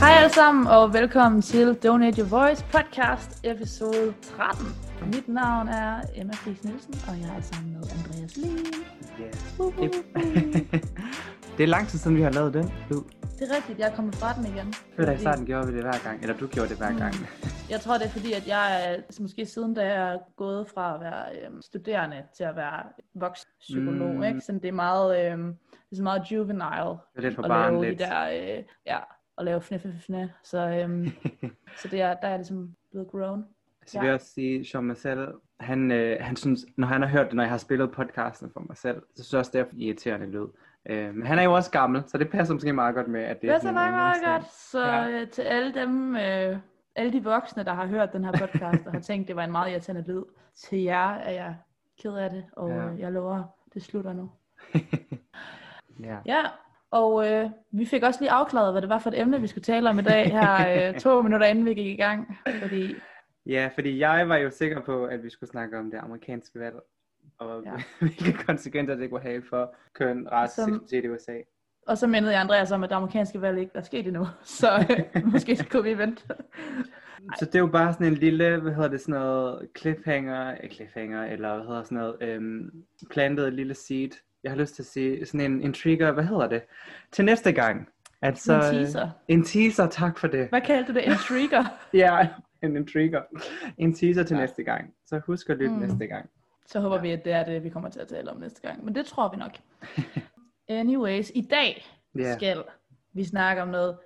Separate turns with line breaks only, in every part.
Hej alle sammen, og velkommen til Donate Your Voice podcast, episode 13. Mit navn er Emma Friis Nielsen, og jeg er sammen med Andreas Lien.
Yeah. det er lang tid siden, vi har lavet den. Du,
Det er rigtigt, jeg er kommet fra den igen.
føler, at i starten gjorde vi det hver gang, eller du gjorde det hver gang.
Jeg tror, det er fordi, at jeg måske siden, da jeg er gået fra at være øhm, studerende til at være vokspsykolog,
Mm.
mm. ikke? Så det er meget, øhm, det er så meget juvenile
Det er lidt for
at lave
barnligt.
de der, øh, ja, at lave fnæ, fnæ, fnæ. Så, øhm, så det er, der er jeg ligesom blevet grown.
Så jeg vil også sige, Jean Marcel, han, øh, han synes, når han har hørt det, når jeg har spillet podcasten for mig selv, så synes jeg også, det er irriterende lyd. Øh, men han er jo også gammel, så det passer måske meget godt med, at det
Det er så
sådan
meget
ungdomsting.
godt. Så
Ja.
ja. til alle dem, øh, alle de voksne, der har hørt den her podcast, og har tænkt, det var en meget irriterende lyd, til jer er jeg ked af det, og
Ja.
ja. jeg lover, det slutter nu.
ja.
Ja, og øh, vi fik også lige afklaret, hvad det var for et emne, vi skulle tale om i dag, her øh, to minutter inden vi gik i gang. Fordi,
ja, fordi jeg var jo sikker på, at vi skulle snakke om det amerikanske valg, og
Ja.
hvilke konsekvenser det kunne have for køn, race,
Som-
seksualitet i USA.
og så mindede jeg Andreas om, at det amerikanske valg ikke er sket endnu, så øh, måske skulle vi vente.
Så det er jo bare sådan en lille, hvad hedder det, sådan noget cliffhanger, ikke cliffhanger, eller hvad hedder sådan noget, øhm, plantet lille seed. Jeg har lyst til at sige sådan en, en trigger, hvad hedder det? Til næste gang. Altså,
En teaser.
En teaser, tak for det.
Hvad kaldte du det? En trigger?
Ja, en, en trigger. En teaser til
Ja.
næste gang. Så husk at lytte
Mm.
næste gang.
Så håber
Ja.
vi, at det er det, vi kommer til at tale om næste gang. Men det tror vi nok. Anyways, i dag yeah. skal vi snakke om noget.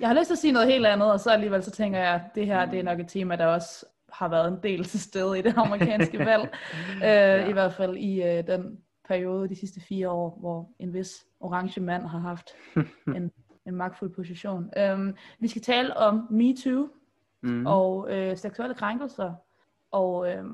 Jeg har lyst til at sige noget helt andet, og så alligevel så tænker jeg, at det her det er nok et tema, der også har været en del til stede i det amerikanske valg. øh,
Ja.
I hvert fald i øh, den periode de sidste fire år, hvor en vis orange mand har haft en, en magtfuld position. Um, vi skal tale om MeToo,
Mm.
og øh, seksuelle krænkelser. Og øh,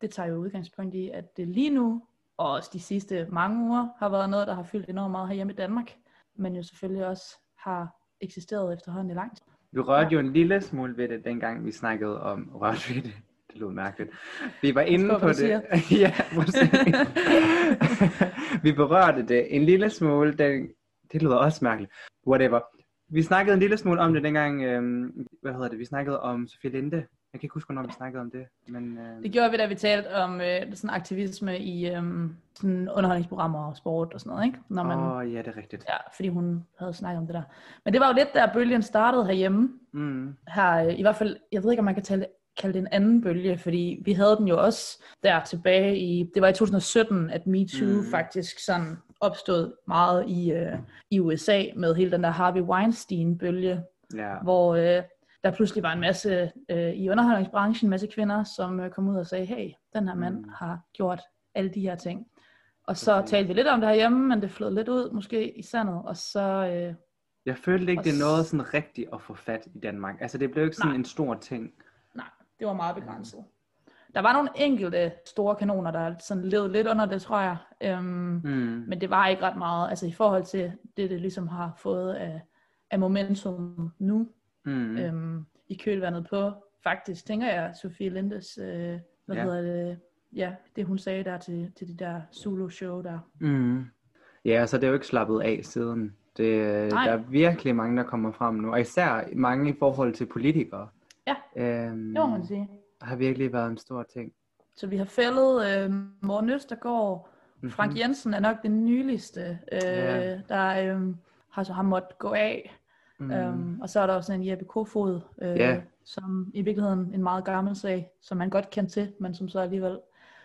det tager jo udgangspunkt i, at det lige nu, og også de sidste mange uger, har været noget, der har fyldt enormt meget herhjemme i Danmark, men jo selvfølgelig også har eksisteret efterhånden i lang tid.
Vi rørte jo en lille smule ved det, dengang vi snakkede om rørte ved det. Det lød mærkeligt. Vi var inde
på,
det. ja, vi berørte det en lille smule. Den... Det lyder også mærkeligt. Whatever. Vi snakkede en lille smule om det dengang, øhm, hvad hedder det, vi snakkede om Sofie Linde. Jeg kan ikke huske, hvornår vi snakkede om det. Men, øhm,
Det gjorde vi, da vi talte om øh, sådan aktivisme i øh, sådan underholdningsprogrammer og sport og sådan noget, ikke? Når man,
Åh, oh, ja, det er rigtigt.
ja, fordi hun havde snakket om det der. Men det var jo lidt der bølgen startede herhjemme,
Mm.
her, øh, i hvert fald, jeg ved ikke, om man kan tale, kalde det en anden bølge, fordi vi havde den jo også der tilbage i, det var i 2017, at MeToo
mm.
faktisk sådan opstod meget i, øh, i USA med hele den der Harvey Weinstein-bølge,
Ja.
hvor øh, der pludselig var en masse øh, i underholdningsbranchen, en masse kvinder, som øh, kom ud og sagde, hey, den her mand
Mm.
har gjort alle de her ting. Og så
Præcis.
talte vi lidt om det herhjemme, men det flød lidt ud måske i sandet, og så... Øh,
Jeg følte ikke, det er noget sådan rigtigt at få fat i Danmark. Altså, det blev ikke sådan
Nej.
en stor ting.
Nej, det var meget begrænset. Der var nogle enkelte store kanoner, der sådan led lidt under det, tror jeg. Øhm,
Mm.
men det var ikke ret meget, altså i forhold til det, det ligesom har fået af, af momentum nu,
Mm.
øhm, i kølvandet på, faktisk tænker jeg, Sofie Lindes, øh, hvad
Ja.
hedder det, ja, det hun sagde der til, til de der solo-show der.
Mm. Ja, så det er jo ikke slappet af siden. Det,
Nej.
der er virkelig mange, der kommer frem nu. Og især mange i forhold til politikere.
Ja,
Øhm,
det må man sige.
Har virkelig været en stor ting.
Så vi har fældet øh, Morten Østergaard,
Mhm.
Frank Jensen er nok den nyligste, øh,
Ja.
der øh, har så har måttet gå af.
Mm.
Øhm, og så er der også en Jeppe Kofod, øh,
Ja.
som i virkeligheden en meget gammel sag, som man godt kendte til, men som så alligevel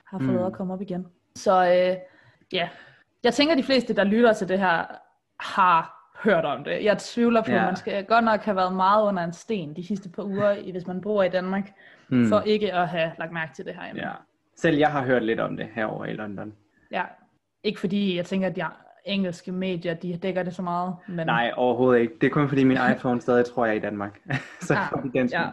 har fået
Mm.
at komme op igen. Så øh, ja, jeg tænker, at de fleste, der lytter til det her, har hørt om det. Jeg tvivler på,
Ja.
at man skal godt nok have været meget under en sten de sidste par uger, hvis man bor i Danmark,
Mm.
for ikke at have lagt mærke til det her.
Ja. Selv jeg har hørt lidt om det herover i London.
ja. Ikke fordi jeg tænker, at de engelske medier, de dækker det så meget. Men,
Nej, overhovedet ikke. Det er kun fordi min iPhone stadig tror jeg er i Danmark. så
Ah,
den
ja.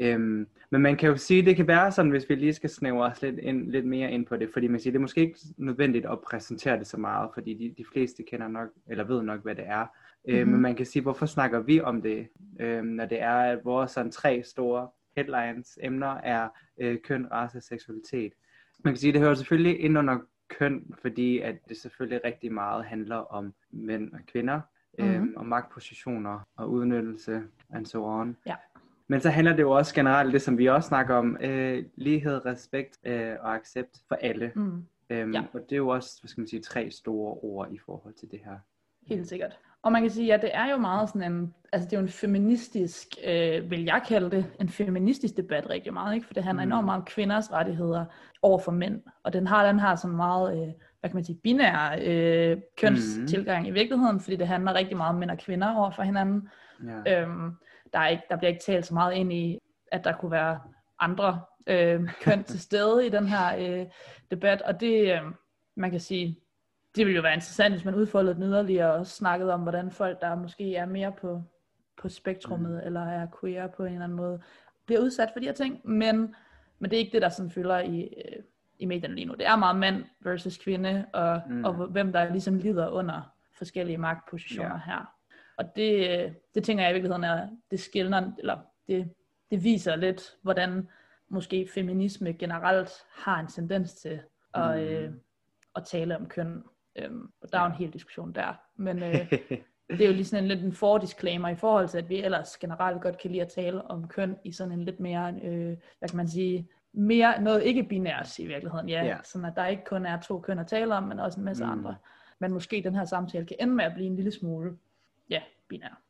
Øhm, men man kan jo sige, det kan være sådan, hvis vi lige skal snævre os lidt, ind, lidt mere ind på det, fordi man siger, det er måske ikke nødvendigt at præsentere det så meget, fordi de, de fleste kender nok, eller ved nok, hvad det er. Mm-hmm. Øh, men man kan sige, hvorfor snakker vi om det, øh, når det er, at vores sådan tre store headlines, emner er øh, køn, race og seksualitet. Man kan sige, det hører selvfølgelig ind under køn, fordi at det selvfølgelig rigtig meget handler om mænd og kvinder, mm. øhm, og magtpositioner og udnyttelse and so on.
Ja.
Men så handler det jo også generelt det, som vi også snakker om, øh, lighed, respekt øh, og accept for alle.
Mm.
Øhm,
Ja.
Og det er jo også, hvad skal man sige, tre store ord i forhold til det her.
Helt sikkert. Og man kan sige, at det er jo meget sådan en, altså det er jo en feministisk, øh, vil jeg kalde det, en feministisk debat rigtig meget, ikke? For det handler
Mm.
enormt meget om kvinders rettigheder over for mænd. Og den har den her sådan meget, øh, hvad kan man sige, binær øh, kønstilgang i virkeligheden, fordi det handler rigtig meget om mænd og kvinder over for hinanden.
Ja.
Øhm, der, er ikke, der bliver ikke talt så meget ind i, at der kunne være andre øh, køn til stede i den her øh, debat, og det, øh, man kan sige, det ville jo være interessant, hvis man udfoldede den yderligere og snakkede om, hvordan folk, der måske er mere på, på spektrummet, mm. eller er queer på en eller anden måde, bliver udsat for de her ting, men, men det er ikke det, der sådan fylder i, øh, i medierne lige nu. Det er meget mand versus kvinde, og,
Mm.
og hvem der ligesom lider under forskellige magtpositioner
Ja.
her. Og det, øh, det tænker jeg i virkeligheden er, det skiller, eller det, det viser lidt, hvordan måske feminisme generelt har en tendens til at,
Mm.
øh, at tale om køn. Øhm, og der er jo
Ja.
en hel diskussion der. Men øh, det er jo lige sådan en lidt en fordisclaimer i forhold til, at vi ellers generelt godt kan lide at tale om køn i sådan en lidt mere, øh, hvad kan man sige, mere noget ikke binært i virkeligheden. Ja,
Ja.
sådan at der ikke kun er to køn at tale om, men også en masse
mm.
andre. Men måske den her samtale kan ende med at blive en lille smule, ja, binær.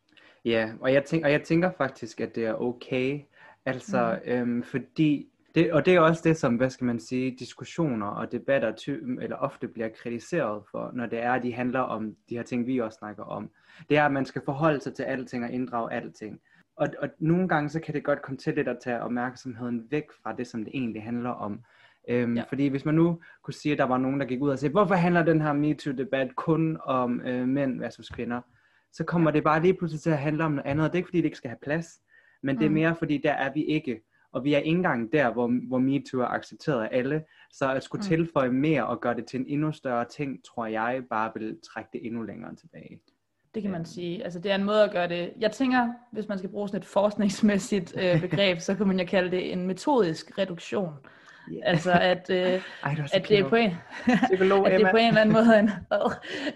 Ja, og jeg, tænker, og jeg tænker faktisk, at det er okay, altså mm. øhm, fordi, det, og det er også det, som, hvad skal man sige, diskussioner og debatter ty, eller ofte bliver kritiseret for, når det er, at de handler om de her ting, vi også snakker om. Det er, at man skal forholde sig til alting og inddrage alting. Og, og nogle gange, så kan det godt komme til lidt at tage opmærksomheden væk fra det, som det egentlig handler om. Øhm, ja. Fordi hvis man nu kunne sige, at der var nogen, der gik ud og sagde, hvorfor handler den her MeToo-debat kun om øh, mænd versus kvinder? så kommer det bare lige pludselig til at handle om noget andet. Og det er ikke fordi, det ikke skal have plads, men det er
Mm.
mere fordi, der er vi ikke. Og vi er ikke engang der, hvor, hvor MeToo er accepteret af alle. Så at skulle
Mm.
tilføje mere og gøre det til en endnu større ting, tror jeg bare vil trække det endnu længere tilbage.
Det kan man
Øhm.
sige. Altså det er en måde at gøre det. Jeg tænker, hvis man skal bruge sådan et forskningsmæssigt øh, begreb, så kan man jo kalde det en metodisk reduktion.
Yeah.
Altså at, øh,
Ej,
at det er på en,
Psykolog,
at det på en eller anden måde er en,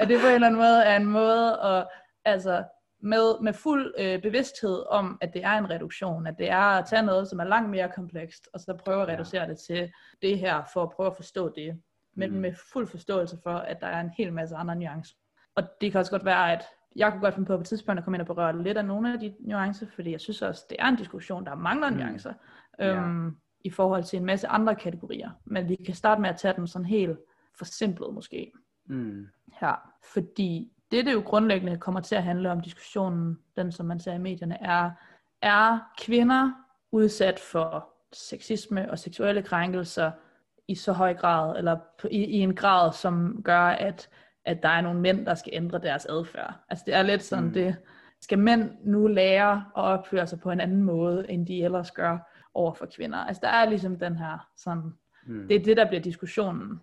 at det på en eller anden måde er en måde at, altså med, med fuld øh, bevidsthed om, at det er en reduktion, at det er at tage noget, som er langt mere komplekst, og så prøve at
Ja.
reducere det til det her, for at prøve at forstå det, men
Mm.
med fuld forståelse for, at der er en hel masse andre nuancer. Og det kan også godt være, at jeg kunne godt finde på på et tidspunkt at komme ind og berøre lidt af nogle af de nuancer, fordi jeg synes også, det er en diskussion, der mangler
Mm.
nuancer,
Ja.
øhm, i forhold til en masse andre kategorier. Men vi kan starte med at tage den sådan helt forsimplet måske
Mm.
her, fordi det, det jo grundlæggende kommer til at handle om diskussionen, den som man ser i medierne, er, er kvinder udsat for sexisme og seksuelle krænkelser i så høj grad, eller i, i en grad, som gør, at, at der er nogle mænd, der skal ændre deres adfærd. Altså det er lidt sådan,
mm.
det skal mænd nu lære at opføre sig på en anden måde, end de ellers gør over for kvinder. Altså der er ligesom den her sådan,
Mm.
det er det, der bliver diskussionen.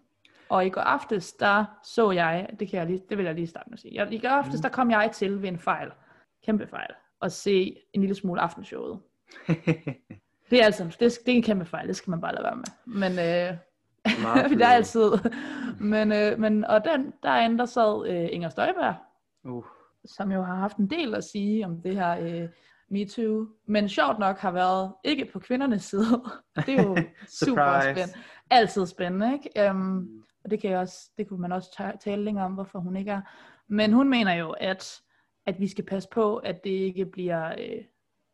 Og i går aftes, der så jeg, det, kan jeg lige, det vil jeg lige starte med at sige. Jeg, I går aftes,
Mm.
der kom jeg til ved en fejl, kæmpe fejl, at se en lille smule aftenshowet. Det er altså, det, det er en kæmpe fejl, det skal man bare lade være med. Men øh, det er altid. Men, øh, men, og den, derinde, der sad øh, Inger Støjberg,
uh.
som jo har haft en del at sige om det her øh, MeToo, men sjovt nok har været ikke på kvindernes side. Det er jo super spændende. Altid spændende, ikke? Um, og det, kan jeg også, det kunne man også ta- tale længere om, hvorfor hun ikke er. Men hun mener jo, at, at vi skal passe på, at det ikke bliver, øh,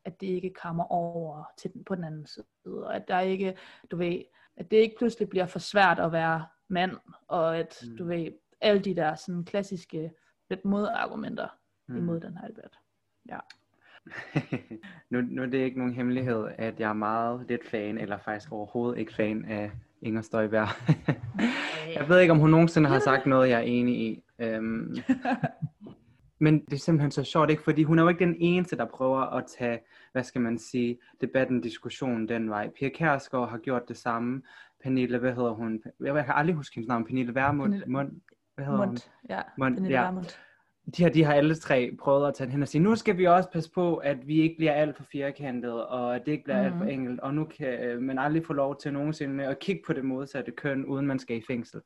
at det ikke kommer over til den, på den anden side, og at der ikke, du ved, at det ikke pludselig bliver for svært at være mand, og at,
Mm.
du ved, alle de der sådan klassiske lidt modargumenter
Mm.
imod den her debat.
nu, nu er det ikke nogen hemmelighed, at jeg er meget lidt fan, eller faktisk overhovedet ikke fan af Inger Støjberg. jeg ved ikke, om hun nogensinde har sagt noget, jeg er enig i. Øhm, men det er simpelthen så sjovt, ikke? Fordi hun er jo ikke den eneste, der prøver at tage, hvad skal man sige, debatten, diskussionen den vej. Pia Kærsgaard har gjort det samme. Pernille, hvad hedder hun? Jeg kan aldrig huske hendes navn. Pernille Værmund.
Pernille-
Mund, hvad hedder hun?
Mundt, ja.
Mundt,
Pernille
ja.
Vermund.
De her, de har alle tre prøvet at tage hen og sige, nu skal vi også passe på, at vi ikke bliver alt for firkantet, og at det ikke bliver mm. alt for
Mhm.
enkelt, og nu kan øh, man aldrig få lov til nogensinde at kigge på det modsatte køn, uden man skal i fængsel.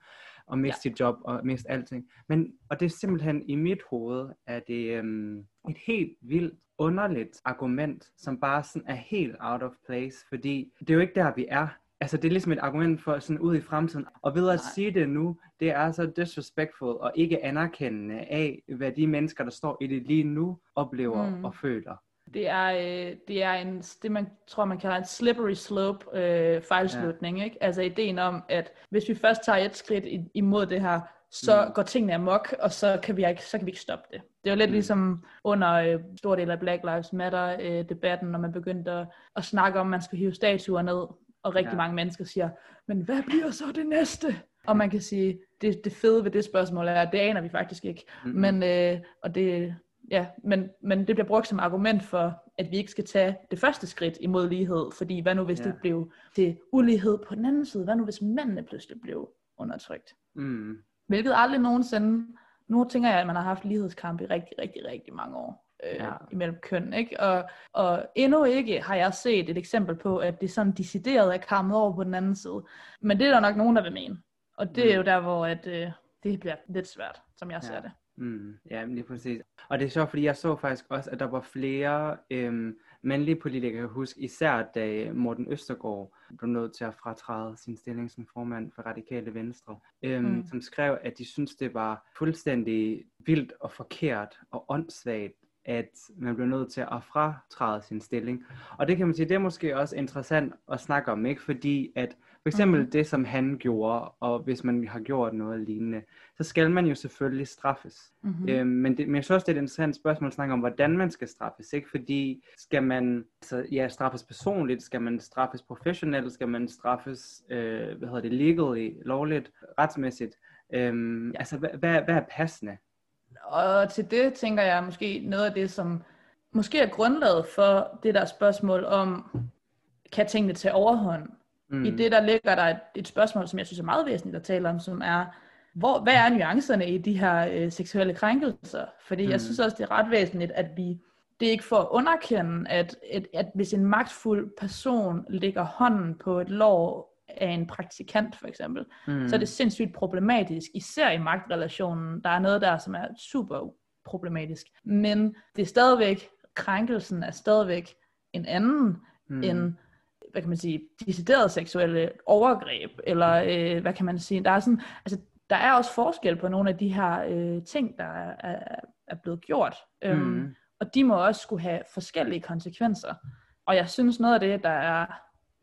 og miste ja. sit job og miste alting. Men, og det er simpelthen i mit hoved, at det øhm, et helt vildt underligt argument, som bare sådan er helt out of place, fordi det er jo ikke der, vi er. Altså, det er ligesom et argument for sådan ud i fremtiden. Og ved at Nej. sige det nu, det er så disrespectful og ikke anerkendende af, hvad de mennesker, der står i det lige nu, oplever mm. og føler.
Det er, øh, det er en, det man tror, man kalder en slippery slope øh, fejlslutning. Ja. Ikke? Altså ideen om, at hvis vi først tager et skridt imod det her, så mm. går tingene amok, og så kan vi ikke, så kan vi ikke stoppe det. Det jo lidt mm. ligesom under øh, stor del af Black Lives Matter-debatten, øh, når man begyndte at, at snakke om, at man skal hive statuer ned, og rigtig ja. mange mennesker siger, men hvad bliver så det næste? Og man kan sige, det, det fede ved det spørgsmål er, det aner vi faktisk ikke. Mm-hmm. Men, øh, og det, ja, men, men det bliver brugt som argument for, at vi ikke skal tage det første skridt imod lighed, fordi hvad nu hvis ja. det blev til ulighed på den anden side? Hvad nu hvis mændene pludselig blev undertrykt? Mm. Hvilket aldrig nogensinde, nu tænker jeg, at man har haft lighedskamp i rigtig, rigtig, rigtig mange år øh, ja. imellem køn, ikke? Og, og endnu ikke har jeg set et eksempel på, at det sådan decideret er kommet over på den anden side. Men det er der nok nogen, der vil mene. Og det mm. er jo der, hvor at, øh, det bliver lidt svært, som jeg ja. ser det.
Mm, ja, lige præcis. Og det er sjovt, fordi jeg så faktisk også, at der var flere øhm, mandlige politikere, jeg huske, især da Morten Østergaard blev nødt til at fratræde sin stilling som formand for Radikale Venstre, øhm, mm. som skrev, at de synes det var fuldstændig vildt og forkert og åndssvagt, at man blev nødt til at fratræde sin stilling. Og det kan man sige, det er måske også interessant at snakke om, ikke? Fordi at for eksempel mm-hmm. det, som han gjorde, og hvis man har gjort noget lignende, så skal man jo selvfølgelig straffes. Mm-hmm. Øhm, men, det, men jeg synes også, det er et interessant spørgsmål at snakke om, hvordan man skal straffes. Ikke? Fordi skal man altså, ja, straffes personligt, skal man straffes professionelt, skal man straffes øh, hvad hedder det, legally, lovligt, retsmæssigt. Øhm, altså, hvad, hvad, hvad er passende?
Og til det tænker jeg måske noget af det, som måske er grundlaget for det der spørgsmål om, kan tingene tage overhånd? Mm. I det der ligger der et, et spørgsmål, som jeg synes er meget væsentligt at tale om, som er, hvor, hvad er nuancerne i de her øh, seksuelle krænkelser? Fordi mm. jeg synes også, det er ret væsentligt, at vi det er ikke for at underkende, at, at, at hvis en magtfuld person lægger hånden på et lår af en praktikant for eksempel, mm. så er det sindssygt problematisk, især i magtrelationen. Der er noget der, som er super problematisk. Men det er stadigvæk, krænkelsen er stadigvæk en anden mm. end hvad kan man sige, deciderede seksuelle overgreb, eller øh, hvad kan man sige, der er sådan, altså der er også forskel på nogle af de her øh, ting, der er, er, er blevet gjort, øhm, mm. og de må også skulle have forskellige konsekvenser. Og jeg synes noget af det, der er,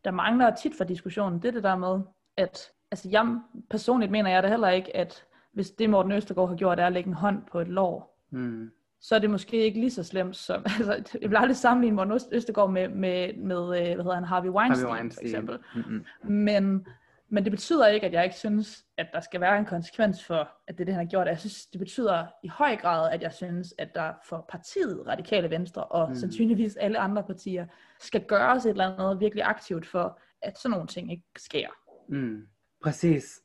der mangler tit for diskussionen, det er det der med, at altså jeg personligt mener jeg da heller ikke, at hvis det Morten Østergaard har gjort, er at lægge en hånd på et lår, mm så er det måske ikke lige så slemt som, altså, jeg vil aldrig sammenligne Morten Østegård med, med, med, øh, hvad hedder han, Harvey Weinstein, Harvey Weinstein. for eksempel. Mm-hmm. Men, men det betyder ikke, at jeg ikke synes, at der skal være en konsekvens for, at det er det, han har gjort. Jeg synes, det betyder i høj grad, at jeg synes, at der for partiet Radikale Venstre, og mm. sandsynligvis alle andre partier, skal gøres et eller andet virkelig aktivt for, at sådan nogle ting ikke sker.
Mm. Præcis.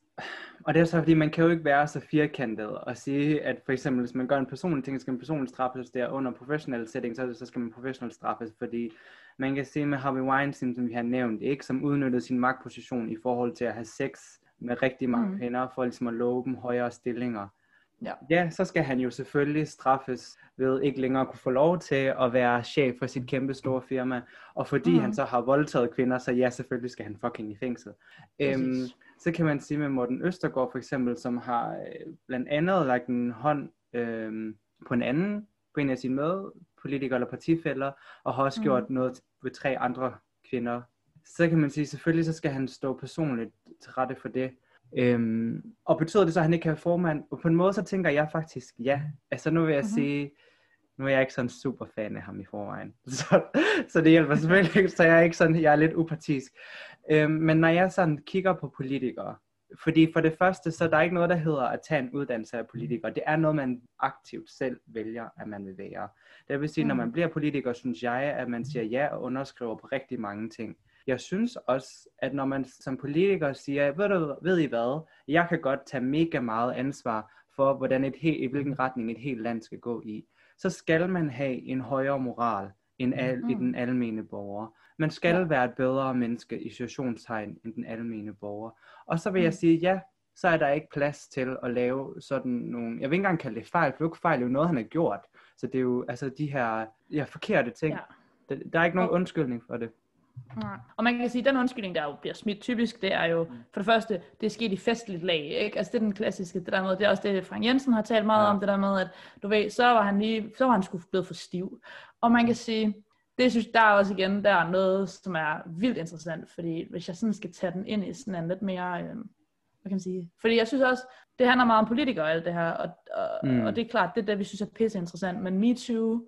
Og det er så fordi, man kan jo ikke være så firkantet og sige, at for eksempel, hvis man gør en personlig ting, så skal man personligt straffes der under professionel setting, så, så skal man professionelt straffes, fordi man kan se med Harvey Weinstein, som vi har nævnt, ikke, som udnyttede sin magtposition i forhold til at have sex med rigtig mange mm. kvinder, for ligesom at love dem højere stillinger. Ja. ja, så skal han jo selvfølgelig straffes ved ikke længere kunne få lov til at være chef for sit kæmpe store firma. Og fordi mm. han så har voldtaget kvinder, så ja, selvfølgelig skal han fucking i fængsel. Øhm, så kan man sige med Morten Østergaard for eksempel, som har øh, blandt andet lagt en hånd øh, på en anden, på en af sine medpolitikere eller partifælder, og har også mm. gjort noget ved tre andre kvinder. Så kan man sige, selvfølgelig så skal han stå personligt til rette for det. Øhm, og betyder det så, at han ikke kan være formand? Og på en måde så tænker jeg faktisk, ja. Altså nu vil jeg mm-hmm. sige, nu er jeg ikke sådan super fan af ham i forvejen. Så, så det hjælper selvfølgelig ikke, så jeg er ikke sådan, jeg er lidt upartisk. Øhm, men når jeg sådan kigger på politikere, fordi for det første, så er der ikke noget, der hedder at tage en uddannelse af politiker. Det er noget, man aktivt selv vælger, at man vil være. Det vil sige, når man mm. bliver politiker, synes jeg, at man siger ja og underskriver på rigtig mange ting. Jeg synes også, at når man som politiker siger, ved, du, ved I hvad, jeg kan godt tage mega meget ansvar for, hvordan et helt, i hvilken retning et helt land skal gå i, så skal man have en højere moral end al, mm. i den almene borger. Man skal ja. være et bedre menneske i situationstegn end den almene borger. Og så vil jeg mm. sige, ja, så er der ikke plads til at lave sådan nogle, jeg vil ikke engang kalde det fejl, for det er fejl, det er jo noget, han har gjort. Så det er jo altså de her ja, forkerte ting.
Ja.
Der, der er ikke nogen
Og-
undskyldning for det.
Nej. Og man kan sige, at den undskyldning, der jo bliver smidt typisk, det er jo, for det første, det er sket i festligt lag, ikke? Altså det er den klassiske, det der med, det er også det, Frank Jensen har talt meget
Ja.
om, det der med, at du ved, så var han lige, så var han sgu blevet for stiv. Og man kan sige, det synes der er også igen, der er noget, som er vildt interessant, fordi hvis jeg sådan skal tage den ind i sådan en lidt mere, øh, hvad kan man sige, fordi jeg synes også, det handler meget om politikere og alt det her, og, og,
Mm.
mm. og det er klart, det det, vi synes er pisse interessant, men MeToo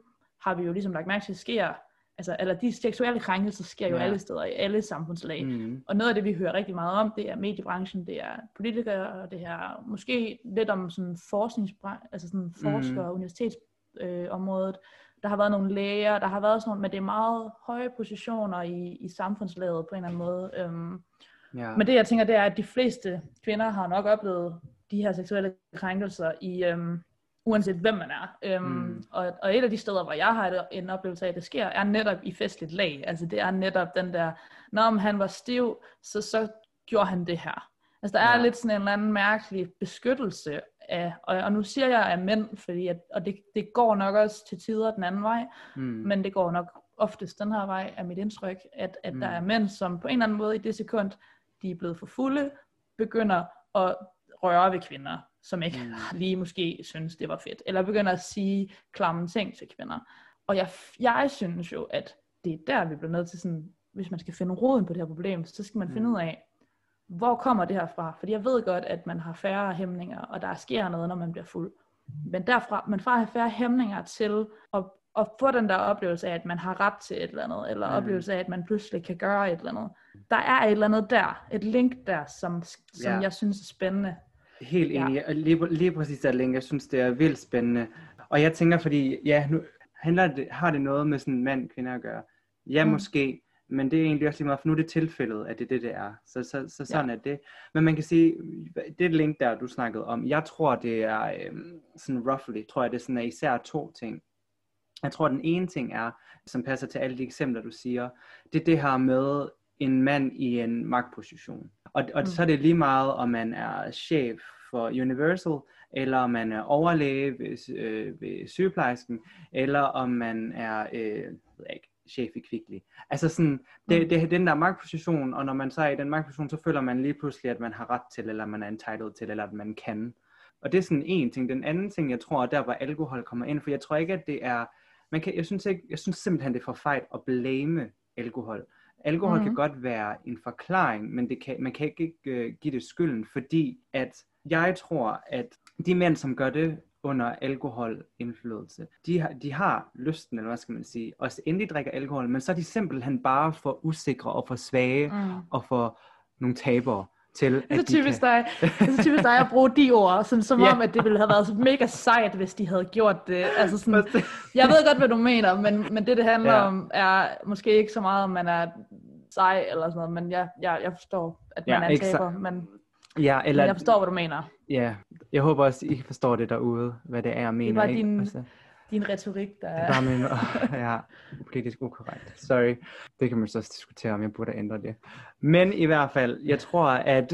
har vi jo ligesom lagt mærke til, sker, altså, eller de seksuelle krænkelser sker jo
Ja.
alle steder, i alle samfundslag.
Mm.
Og noget af det, vi hører rigtig meget om, det er mediebranchen, det er politikere, og det her måske lidt om sådan forskningsbranchen, altså sådan forskere, mm. universitetsområdet. Øh, der har været nogle læger, der har været sådan nogle, men det er meget høje positioner i, i samfundslaget på en eller anden måde. Øhm,
Ja.
men det jeg tænker, det er, at de fleste kvinder har nok oplevet de her seksuelle krænkelser i, øhm, uanset hvem man er. Øhm,
Mm.
og, og et af de steder, hvor jeg har en oplevelse af, at det sker, er netop i festligt lag. Altså det er netop den der, når han var stiv, så, så gjorde han det her. Altså der er
ja.
lidt sådan en eller anden mærkelig beskyttelse af, og, og nu siger jeg af mænd, fordi at, og det, det går nok også til tider den anden vej,
mm.
men det går nok oftest den her vej, er mit indtryk, at, at
Mm.
der er mænd, som på en eller anden måde i det sekund, de er blevet for fulde, begynder at røre ved kvinder, som ikke
Mm.
lige måske synes, det var fedt, eller begynder at sige klamme ting til kvinder. Og jeg, jeg synes jo, at det er der, vi bliver nødt til sådan, hvis man skal finde roden på det her problem, så skal man
Mm.
finde ud af, hvor kommer det her fra? Fordi jeg ved godt, at man har færre hæmninger, og der sker noget, når man bliver fuld. Men derfra, men fra at have færre hæmninger til at, at få den der oplevelse af, at man har ret til et eller andet, eller
Mm.
oplevelse af, at man pludselig kan gøre et eller andet. Der er et eller andet der, et link der, som, som
Ja.
jeg synes er spændende.
Helt
Ja.
enig. Og lige, lige præcis der, Link. Jeg synes, det er vildt spændende. Og jeg tænker, fordi, ja, nu handler det, har det noget med sådan mand kvinder at gøre? Ja. Mm. måske. Men det er egentlig også lige meget, for nu er det tilfældet, at det er det, det er. Så, så, så sådan ja. er det. Men man kan sige, det link der, du snakkede om, jeg tror, det er øhm, sådan roughly, tror jeg, det er sådan er især to ting. Jeg tror, den ene ting er, som passer til alle de eksempler, du siger, det er det her med en mand i en magtposition. Og, og mm.
Mm.
så er det lige meget, om man er chef for Universal, eller om man er overlæge ved, øh, ved sygeplejersken, eller om man er øh, ved ikke, chef i Kvickly. Altså sådan, det,
Mm.
det er den der magtposition, og når man så er i den magtposition, så føler man lige pludselig, at man har ret til, eller man er entitled til, eller at man kan. Og det er sådan en ting. Den anden ting, jeg tror, er der, hvor alkohol kommer ind, for jeg tror ikke, at det er, man kan, jeg, synes ikke, jeg synes simpelthen, det er for fejl at blame alkohol. Alkohol mm. kan
Mhm.
godt være en forklaring, men det kan, man kan ikke uh, give det skylden, fordi at jeg tror, at de mænd, som gør det under alkoholindflydelse, de har, de har lysten, eller hvad skal man sige, også inden de drikker alkohol, men så er de simpelthen bare for usikre og for svage
Mm.
og for nogle tabere til,
Det er så typisk
kan...
dig, det er så typisk dig at bruge de ord, sådan, som
Ja.
om, at det ville have været så mega sejt, hvis de havde gjort det. Altså sådan, jeg ved godt, hvad du mener, men, men det, det handler
ja.
om, er måske ikke så meget, om man er sej eller sådan noget, men jeg, jeg, jeg forstår, at man
ja,
er
ikke
taber, men,
Ja,
men
eller,
jeg forstår, hvad du mener.
ja, jeg håber også, I forstår det derude, hvad det er, jeg mener.
var
ikke?
din-
Altså,
Din retorik, der
det
er...
var min, ja, politisk ukorrekt. Sorry. Det kan man så diskutere, om jeg burde ændre det. Men i hvert fald, jeg tror, at,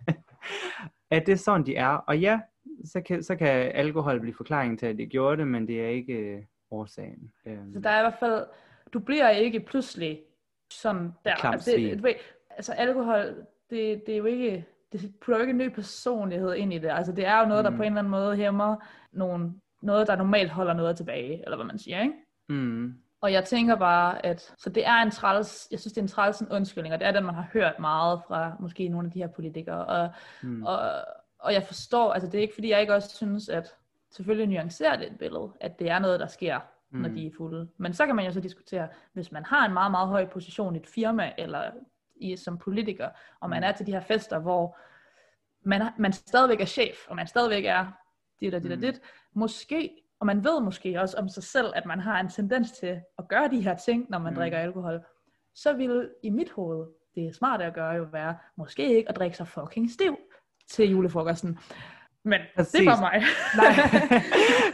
at det er sådan, de er. Og ja, så kan, så kan alkohol blive forklaringen til, at de gjorde det, men det er ikke øh, årsagen. Øhm,
Så der er i hvert fald, du bliver ikke pludselig sådan der.
Klam
Altså, det, du ved, altså alkohol, det, det er jo ikke, det putter jo ikke en ny personlighed ind i det. Altså det er jo noget, der
Mm.
på en eller anden måde hæmmer nogle, noget, der normalt holder noget tilbage, eller hvad man siger, ikke?
mm,
Og jeg tænker bare, at så det er en træls, jeg synes det er en træls en undskyldning, og det er den, man har hørt meget fra måske nogle af de her politikere. Og,
mm,
og, og jeg forstår, altså det er ikke fordi, jeg ikke også synes, at selvfølgelig nuancerer det et billede, at det er noget, der sker, mm. når de er fulde. Men så kan man jo så diskutere, hvis man har en meget, meget høj position i et firma, eller i, som politiker, og man
Mm.
er til de her fester, hvor man, man stadigvæk er chef, og man stadigvæk er dit og dit og
Mm.
dit, måske, og man ved måske også om sig selv, at man har en tendens til at gøre de her ting, når man
Mm.
drikker alkohol, så vil i mit hoved, det smarte at gøre jo være, måske ikke at drikke sig fucking stiv til julefrokosten. Men Præcis. det er bare mig.
Nej,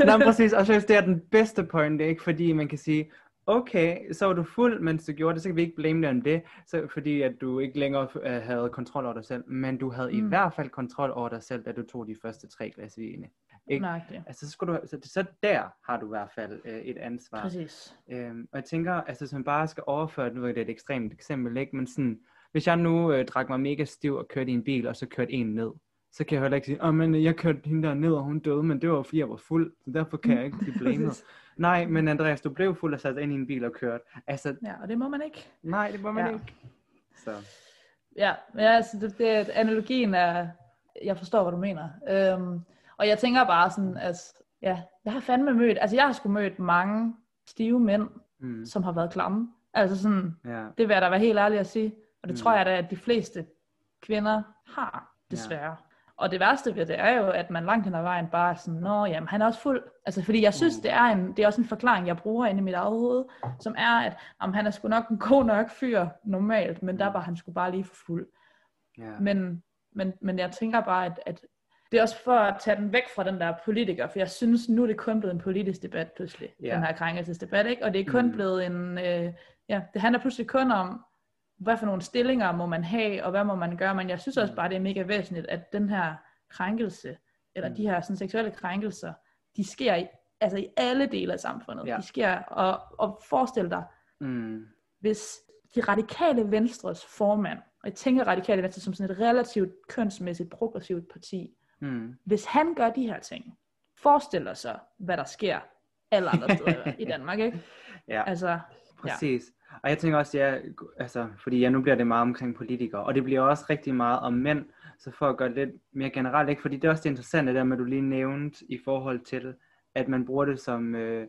Nej præcis, og så det er den bedste point, ikke? fordi man kan sige, okay, så var du fuld, mens du gjorde det, så kan vi ikke blame dig om det, så, fordi at du ikke længere uh, havde kontrol over dig selv, men du havde mm. i hvert fald kontrol over dig selv, da du tog de første tre glas vin. Ikke? Altså, så, skulle du, så, så der har du i hvert fald uh, et ansvar.
Præcis.
Øhm, og jeg tænker, altså, hvis man bare skal overføre det, nu er det et ekstremt eksempel, ikke? men sådan, hvis jeg nu uh, drak mig mega stiv og kørte i en bil, og så kørte en ned, så kan jeg heller ikke sige, oh, men jeg kørte hende der ned, og hun døde, men det var fordi jeg var fuld, så derfor kan jeg ikke blive blamet. Nej, men Andreas, du blev fuld og sat ind i en bil og kørt. Altså,
Ja, og det må man ikke.
nej, det må man
Ja.
ikke. Så,
Ja, ja altså det, det, analogien er, jeg forstår, hvad du mener. Øhm, og jeg tænker bare sådan, at ja, jeg har fandme mødt, altså jeg har sgu mødt mange stive mænd,
mm,
som har været klamme. Altså sådan,
ja,
det vil jeg da være helt ærlig at sige. Og det
Mm.
tror jeg da, at de fleste kvinder har, desværre. Ja. Og det værste ved det er jo, at man langt hen ad vejen bare er sådan, nå jamen, han er også fuld. Altså fordi jeg synes,
Mm.
det er, en, det er også en forklaring, jeg bruger inde i mit eget hoved, som er, at om han er sgu nok en god nok fyr normalt, men der
Mm.
var han sgu bare lige for fuld.
ja.
Men, men, men jeg tænker bare, at, at det er også for at tage den væk fra den der politiker, for jeg synes, nu er det kun blevet en politisk debat pludselig,
Ja.
den her krænkelsesdebat, ikke? Og det er kun
Mm.
mm. blevet en, øh, ja, det handler pludselig kun om, hvad for nogle stillinger må man have, og hvad må man gøre, men jeg synes også
Mm.
bare, det er mega væsentligt, at den her krænkelse, eller
Mm.
de her sådan, seksuelle krænkelser, de sker i, altså i alle dele af samfundet.
Ja.
De sker, og, og forestil dig,
Mm,
hvis de radikale venstres formand, og jeg tænker radikale venstre som sådan et relativt kønsmæssigt progressivt parti,
mm,
hvis han gør de her ting, forestil dig så, hvad der sker alle andre steder i Danmark, ikke?
ja.
Altså,
Præcis. Og jeg tænker også, ja, altså, fordi ja, nu bliver det meget omkring politikere, og det bliver også rigtig meget om mænd, så for at gøre det lidt mere generelt, ikke? fordi det er også det interessante der med, du lige nævnte i forhold til, at man bruger det som øh,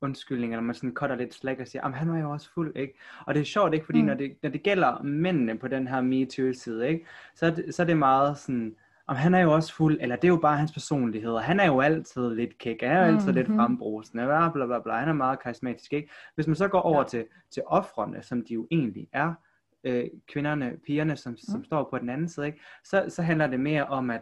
undskyldning, eller man sådan cutter lidt slag og siger, at han var jo også fuld, ikke? Og det er sjovt, ikke? Fordi. Mm. når, det, når det gælder mændene på den her MeToo-side, ikke? Så, er det, så er det meget sådan, om han er jo også fuld, eller det er jo bare hans personlighed, og han er jo altid lidt kæk, er jo altid lidt
Mhm.
frembrusende, bla, bla, bla, bla, han er meget karismatisk, ikke? Hvis man så går over
Ja.
til, til offrene, som de jo egentlig er, øh, kvinderne, pigerne, som, som
Mm.
står på den anden side, ikke? Så, så handler det mere om, at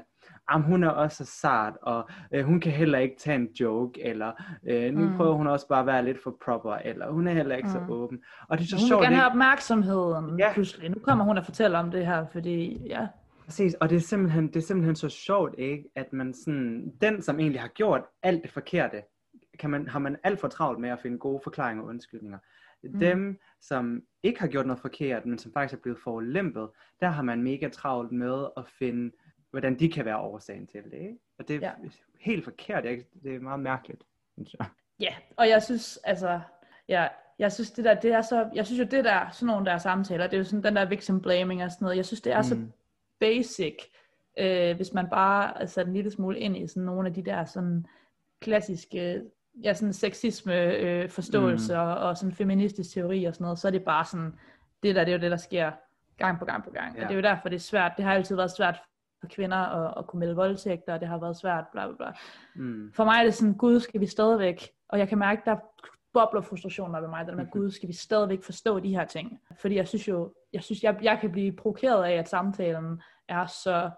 am, hun er også så sart, og øh, hun kan heller ikke tage en joke, eller øh, nu
Mm.
prøver hun også bare at være lidt for proper, eller hun er heller ikke mm. så
Mm.
åben. Og det er så
hun vil
sjovt,
gerne
ikke?
have opmærksomheden
ja.
pludselig. Nu kommer hun og fortæller om det her, fordi ja,
Præcis, og det er, simpelthen, det er simpelthen så sjovt, ikke? at man sådan, den som egentlig har gjort alt det forkerte, kan man, har man alt for travlt med at finde gode forklaringer og undskyldninger. Mm. Dem, som ikke har gjort noget forkert, men som faktisk er blevet forulempet, der har man mega travlt med at finde, hvordan de kan være årsagen til det. Ikke? Og det er
Ja.
helt forkert, ikke? det er meget mærkeligt. synes jeg.
Ja, og jeg synes, altså, ja, jeg synes det der, det er så, jeg synes jo det der, sådan nogle der samtaler, det er jo sådan den der victim blaming og sådan noget, jeg synes det er mm. så. Basic, øh, hvis man bare er sat en lille smule ind i sådan nogle af de der sådan klassiske, ja sådan sexisme øh, forståelse mm. og, og sådan feministisk teori og sådan noget, så er det bare sådan, det der, det er jo det, der sker gang på gang på gang,
Ja.
og det er jo derfor, det er svært, det har altid været svært for kvinder at, at kunne melde voldtægter, og det har været svært, bla bla bla.
Mm.
For mig er det sådan, gud skal vi stadigvæk, og jeg kan mærke, der bobler frustrationer ved mig, der med,
Mhm.
gud skal vi stadigvæk forstå de her ting. Fordi jeg synes jo, jeg synes, jeg, jeg kan blive provokeret af, at samtalen er så,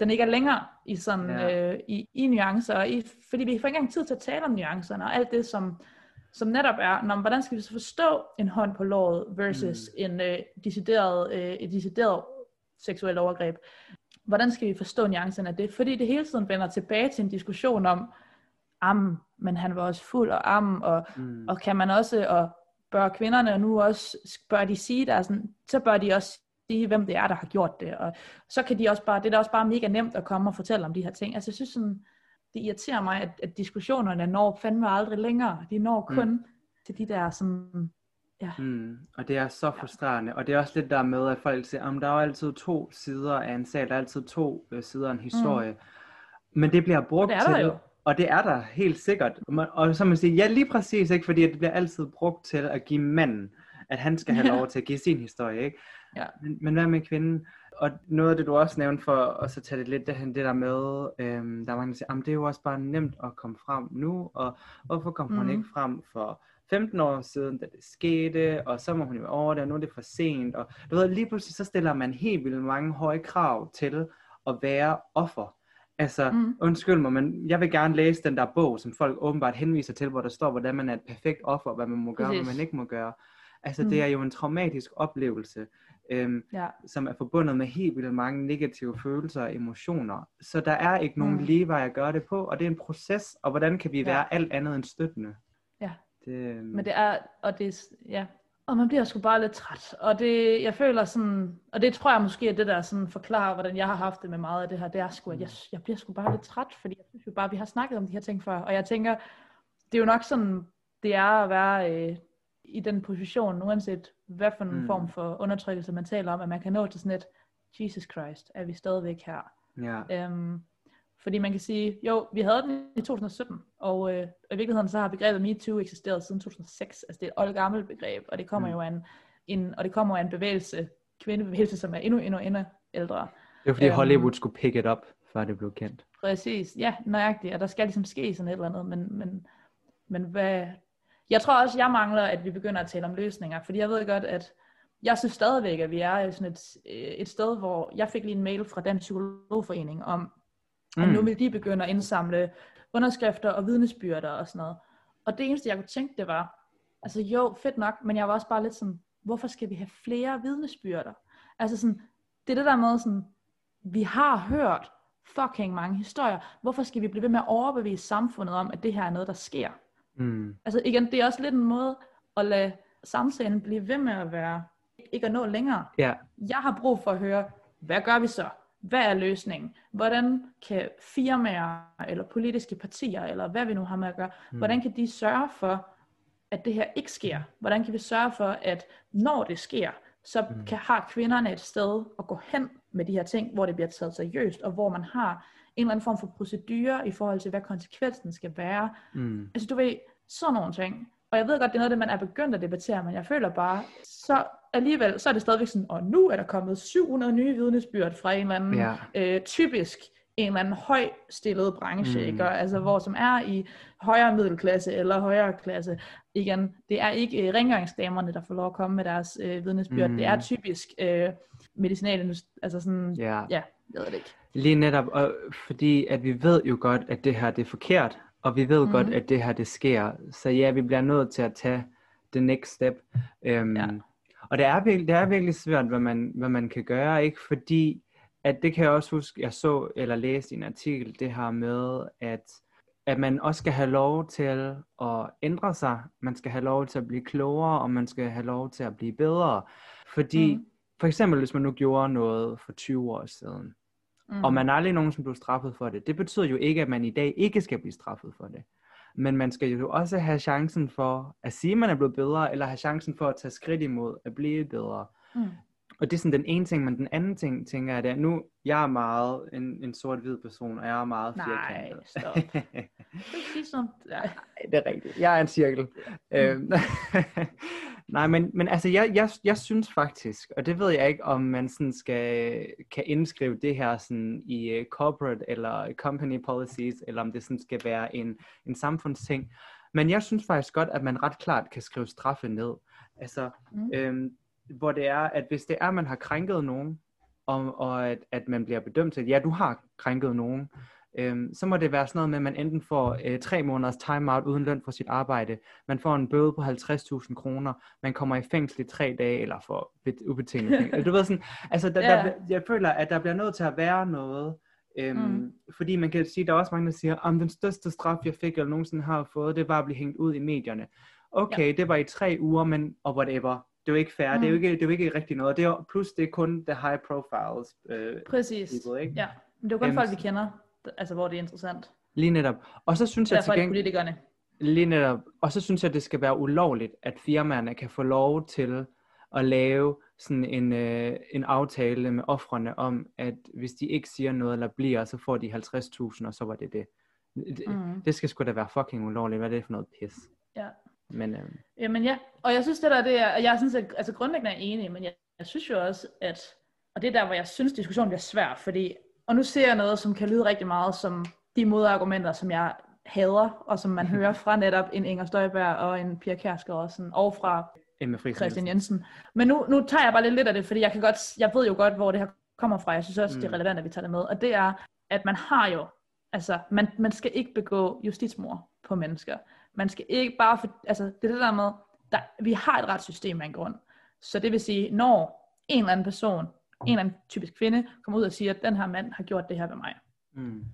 den ikke er længere i sådan,
Ja.
øh, i, i nuancer, i, fordi vi får ikke engang tid til at tale om nuancerne, og alt det, som, som netop er, når, hvordan skal vi så forstå en hånd på låret versus mm. en øh, decideret, øh, et decideret seksuelt overgreb. Hvordan skal vi forstå nuancerne af det? Fordi det hele tiden vender tilbage til en diskussion om, am, men han var også fuld og am, og,
Mm.
og kan man også, og bør kvinderne nu også, bør de sige der, sådan, så bør de også sige, hvem det er, der har gjort det, og så kan de også bare, det er da også bare mega nemt at komme og fortælle om de her ting. Altså jeg synes sådan, det irriterer mig, at, at diskussionerne når fandme aldrig længere. De når kun mm. til de der sådan, ja.
Mm, og det er så frustrerende. Og det er også lidt der med, at folk siger, om der er jo altid to sider af en sag, der er altid to øh, sider af en historie. Mm. Men det bliver brugt
Det
til,
jo.
Og det er der helt sikkert. Og så man siger, ja lige præcis, ikke? fordi det bliver altid brugt til at give manden, at han skal have lov til at give sin historie. Ikke?
Ja.
Men, men hvad med kvinden? Og noget af det, du også nævnte for at så tage det lidt derhen, det der med, øhm, der er mange, der siger, "Jamen, det er jo også bare nemt at komme frem nu, og hvorfor kom hun
Mhm.
ikke frem for 15 år siden, da det skete, og så må hun jo over det, og nu er det for sent, og du ved, lige pludselig så stiller man helt vildt mange høje krav til at være offer. Altså, mm. Undskyld mig, men jeg vil gerne læse den der bog, som folk åbenbart henviser til, hvor der står, hvordan man er et perfekt offer, hvad man må gøre, hvad
Præcis.
man ikke må gøre. Altså,
Mm.
det er jo en traumatisk oplevelse, øhm,
Ja.
som er forbundet med helt vildt mange negative følelser og emotioner. Så der er ikke nogen
Mm.
lige vej at gøre det på, og det er en proces, og hvordan kan vi
Ja.
være alt andet end støttende?
Ja.
Det, øhm,
Men det er, og det er, ja, og man bliver sgu bare lidt træt. Og det, jeg føler sådan, og det tror jeg måske er det, der sådan forklarer, hvordan jeg har haft det med meget af det her, det er sgu, at jeg, jeg bliver sgu bare lidt træt, fordi jeg synes jo bare, vi har snakket om de her ting før, og jeg tænker, det er jo nok sådan, det er at være øh, i den position, uanset hvad for en
Mm.
mm. form for undertrykkelse man taler om, at man kan nå til sådan et, Jesus Christ, er vi stadigvæk her?
ja.
Øhm, fordi man kan sige, jo, vi havde den i 2017, og øh, og i virkeligheden så har begrebet MeToo eksisteret siden 2006. Altså det er et oldgammelt begreb, og det kommer
Mm.
jo af en, en, og det kommer af en bevægelse, kvindebevægelse, som er endnu, endnu, endnu ældre.
Det var fordi
øhm,
Hollywood skulle pick it up, før det blev kendt.
Præcis, ja, nøjagtigt, og der skal ligesom ske sådan et eller andet, men, men, men hvad... Jeg tror også, jeg mangler, at vi begynder at tale om løsninger, fordi jeg ved godt, at jeg synes stadigvæk, at vi er sådan et, øh, et sted, hvor jeg fik lige en mail fra den psykologforening om, at nu vil de begynde at indsamle underskrifter og vidnesbyrder og sådan noget. Og det eneste, jeg kunne tænke, det var, altså jo, fedt nok, men jeg var også bare lidt sådan, hvorfor skal vi have flere vidnesbyrder? Altså sådan, det er det der med sådan, vi har hørt fucking mange historier. Hvorfor skal vi blive ved med at overbevise samfundet om, at det her er noget, der sker?
Mm.
Altså igen, det er også lidt en måde at lade samtalen blive ved med at være, ikke at nå længere.
Ja,
Jeg har brug for at høre, hvad gør vi så? Hvad er løsningen? Hvordan kan firmaer, eller politiske partier, eller hvad vi nu har med at gøre,
Mm.
hvordan kan de sørge for, at det her ikke sker? Hvordan kan vi sørge for, at når det sker, så
Mm.
kan, har kvinderne et sted at gå hen med de her ting, hvor det bliver taget seriøst, og hvor man har en eller anden form for procedure i forhold til, hvad konsekvensen skal være.
mm.
Altså du ved, sådan nogle ting. Og jeg ved godt, det er noget, af det man er begyndt at debattere, men jeg føler bare, så alligevel, så er det stadigvæk sådan, og nu er der kommet 700 nye vidnesbyrd fra en eller anden,
Ja.
øh, typisk en eller anden høj stillet branche,
Mm.
mm. ikke? Og, altså hvor som er i højere middelklasse eller højere klasse. Igen, det er ikke øh, rengøringsdamerne, der får lov at komme med deres øh, vidnesbyrd.
Mm.
Det er typisk øh, medicinalindustri, altså sådan,
Ja.
ja, jeg ved det ikke.
Lige netop, og fordi at vi ved jo godt, at det her det er forkert, og vi ved mm. godt,
Mhm.
at det her det sker. Så ja, vi bliver nødt til at tage the next step. Um,
Ja.
Og det er, virkelig, det er virkelig svært, hvad man, hvad man kan gøre, ikke? Fordi at det kan jeg også huske, jeg så eller læste i en artikel, det her med, at, at man også skal have lov til at ændre sig. Man skal have lov til at blive klogere, og man skal have lov til at blive bedre. Fordi
Mhm.
for eksempel, hvis man nu gjorde noget for 20 år siden,
Mm.
og man aldrig nogensinde blev straffet for det. Det betyder jo ikke, at man i dag ikke skal blive straffet for det. Men man skal jo også have chancen for at sige, at man er blevet bedre, eller have chancen for at tage skridt imod at blive bedre.
Mm.
Og det er sådan den ene ting, men den anden ting, tænker jeg, det er, nu, jeg er meget en, en sort-hvid person, og jeg er meget
Nej,
firkantet.
stop. Du kan ikke sige sådan. Ja.
Nej, det er rigtigt. Jeg er en cirkel. Øhm, Nej, men, men altså, jeg, jeg, jeg synes faktisk, og det ved jeg ikke, om man sådan skal, kan indskrive det her sådan i uh, corporate eller company policies, eller om det sådan skal være en, en samfundsting. Men jeg synes faktisk godt, at man ret klart kan skrive straffe ned. Altså,
Mm.
øhm, hvor det er, at hvis det er, at man har krænket nogen, og, og at, at man bliver bedømt til, at ja, du har krænket nogen, øhm, så må det være sådan noget med, at man enten får øh, tre måneders timeout uden løn for sit arbejde, man får en bøde på 50.000 kroner, man kommer i fængsel i tre dage, eller får bet- ubetinget fængsel. Du ved sådan, altså der,
Ja.
der, jeg føler, at der bliver nødt til at være noget, øhm,
Mm.
fordi man kan sige, der er også mange, der siger, at den største straf, jeg fik, eller nogensinde har fået, det var at blive hængt ud i medierne. Okay, det var i tre uger, men og whatever. Det er jo ikke fair, mm. det, er jo
Mm.
ikke, det er jo ikke rigtig noget. Det er, plus det er kun the high profiles øh,
Præcis.
people, ikke?
Ja, men det er jo kun
Øhm,
folk, vi kender, altså hvor det er interessant.
Lige netop. Og så synes jeg
Derfor
til
er det
gengæld,
politikerne.
lige netop, og så synes jeg, det skal være ulovligt, at firmaerne kan få lov til at lave sådan en, øh, en aftale med offrene om, at hvis de ikke siger noget eller bliver, så får de 50.000, og så var det det. Det,
Mm.
det skal sgu da være fucking ulovligt. Hvad er det for noget pis?
Ja.
Men øh,
Jamen ja, og jeg synes det der, det er, jeg er sådan set, altså grundlæggende er enig, men jeg, jeg synes jo også, at, og det er der, hvor jeg synes, diskussionen bliver svær, fordi, og nu ser jeg noget, som kan lyde rigtig meget som de modargumenter, som jeg hader, og som man hører fra netop en Inger Støjberg og en Pia Kjærsgaard og, sådan, og fra
Emma Friis
Christian Jensen. Men nu, nu tager jeg bare lidt lidt af det, fordi jeg, kan godt, jeg ved jo godt, hvor det her kommer fra. Jeg synes også, mm. det er
Mm.
relevant, at vi tager det med. Og det er, at man har jo, altså man, man skal ikke begå justitsmord på mennesker. Man skal ikke bare, for, altså det er det der med, der, vi har et retssystem af en grund. Så det vil sige, når en eller anden person, en eller anden typisk kvinde, kommer ud og siger, at den her mand har gjort det her ved mig,
Mm.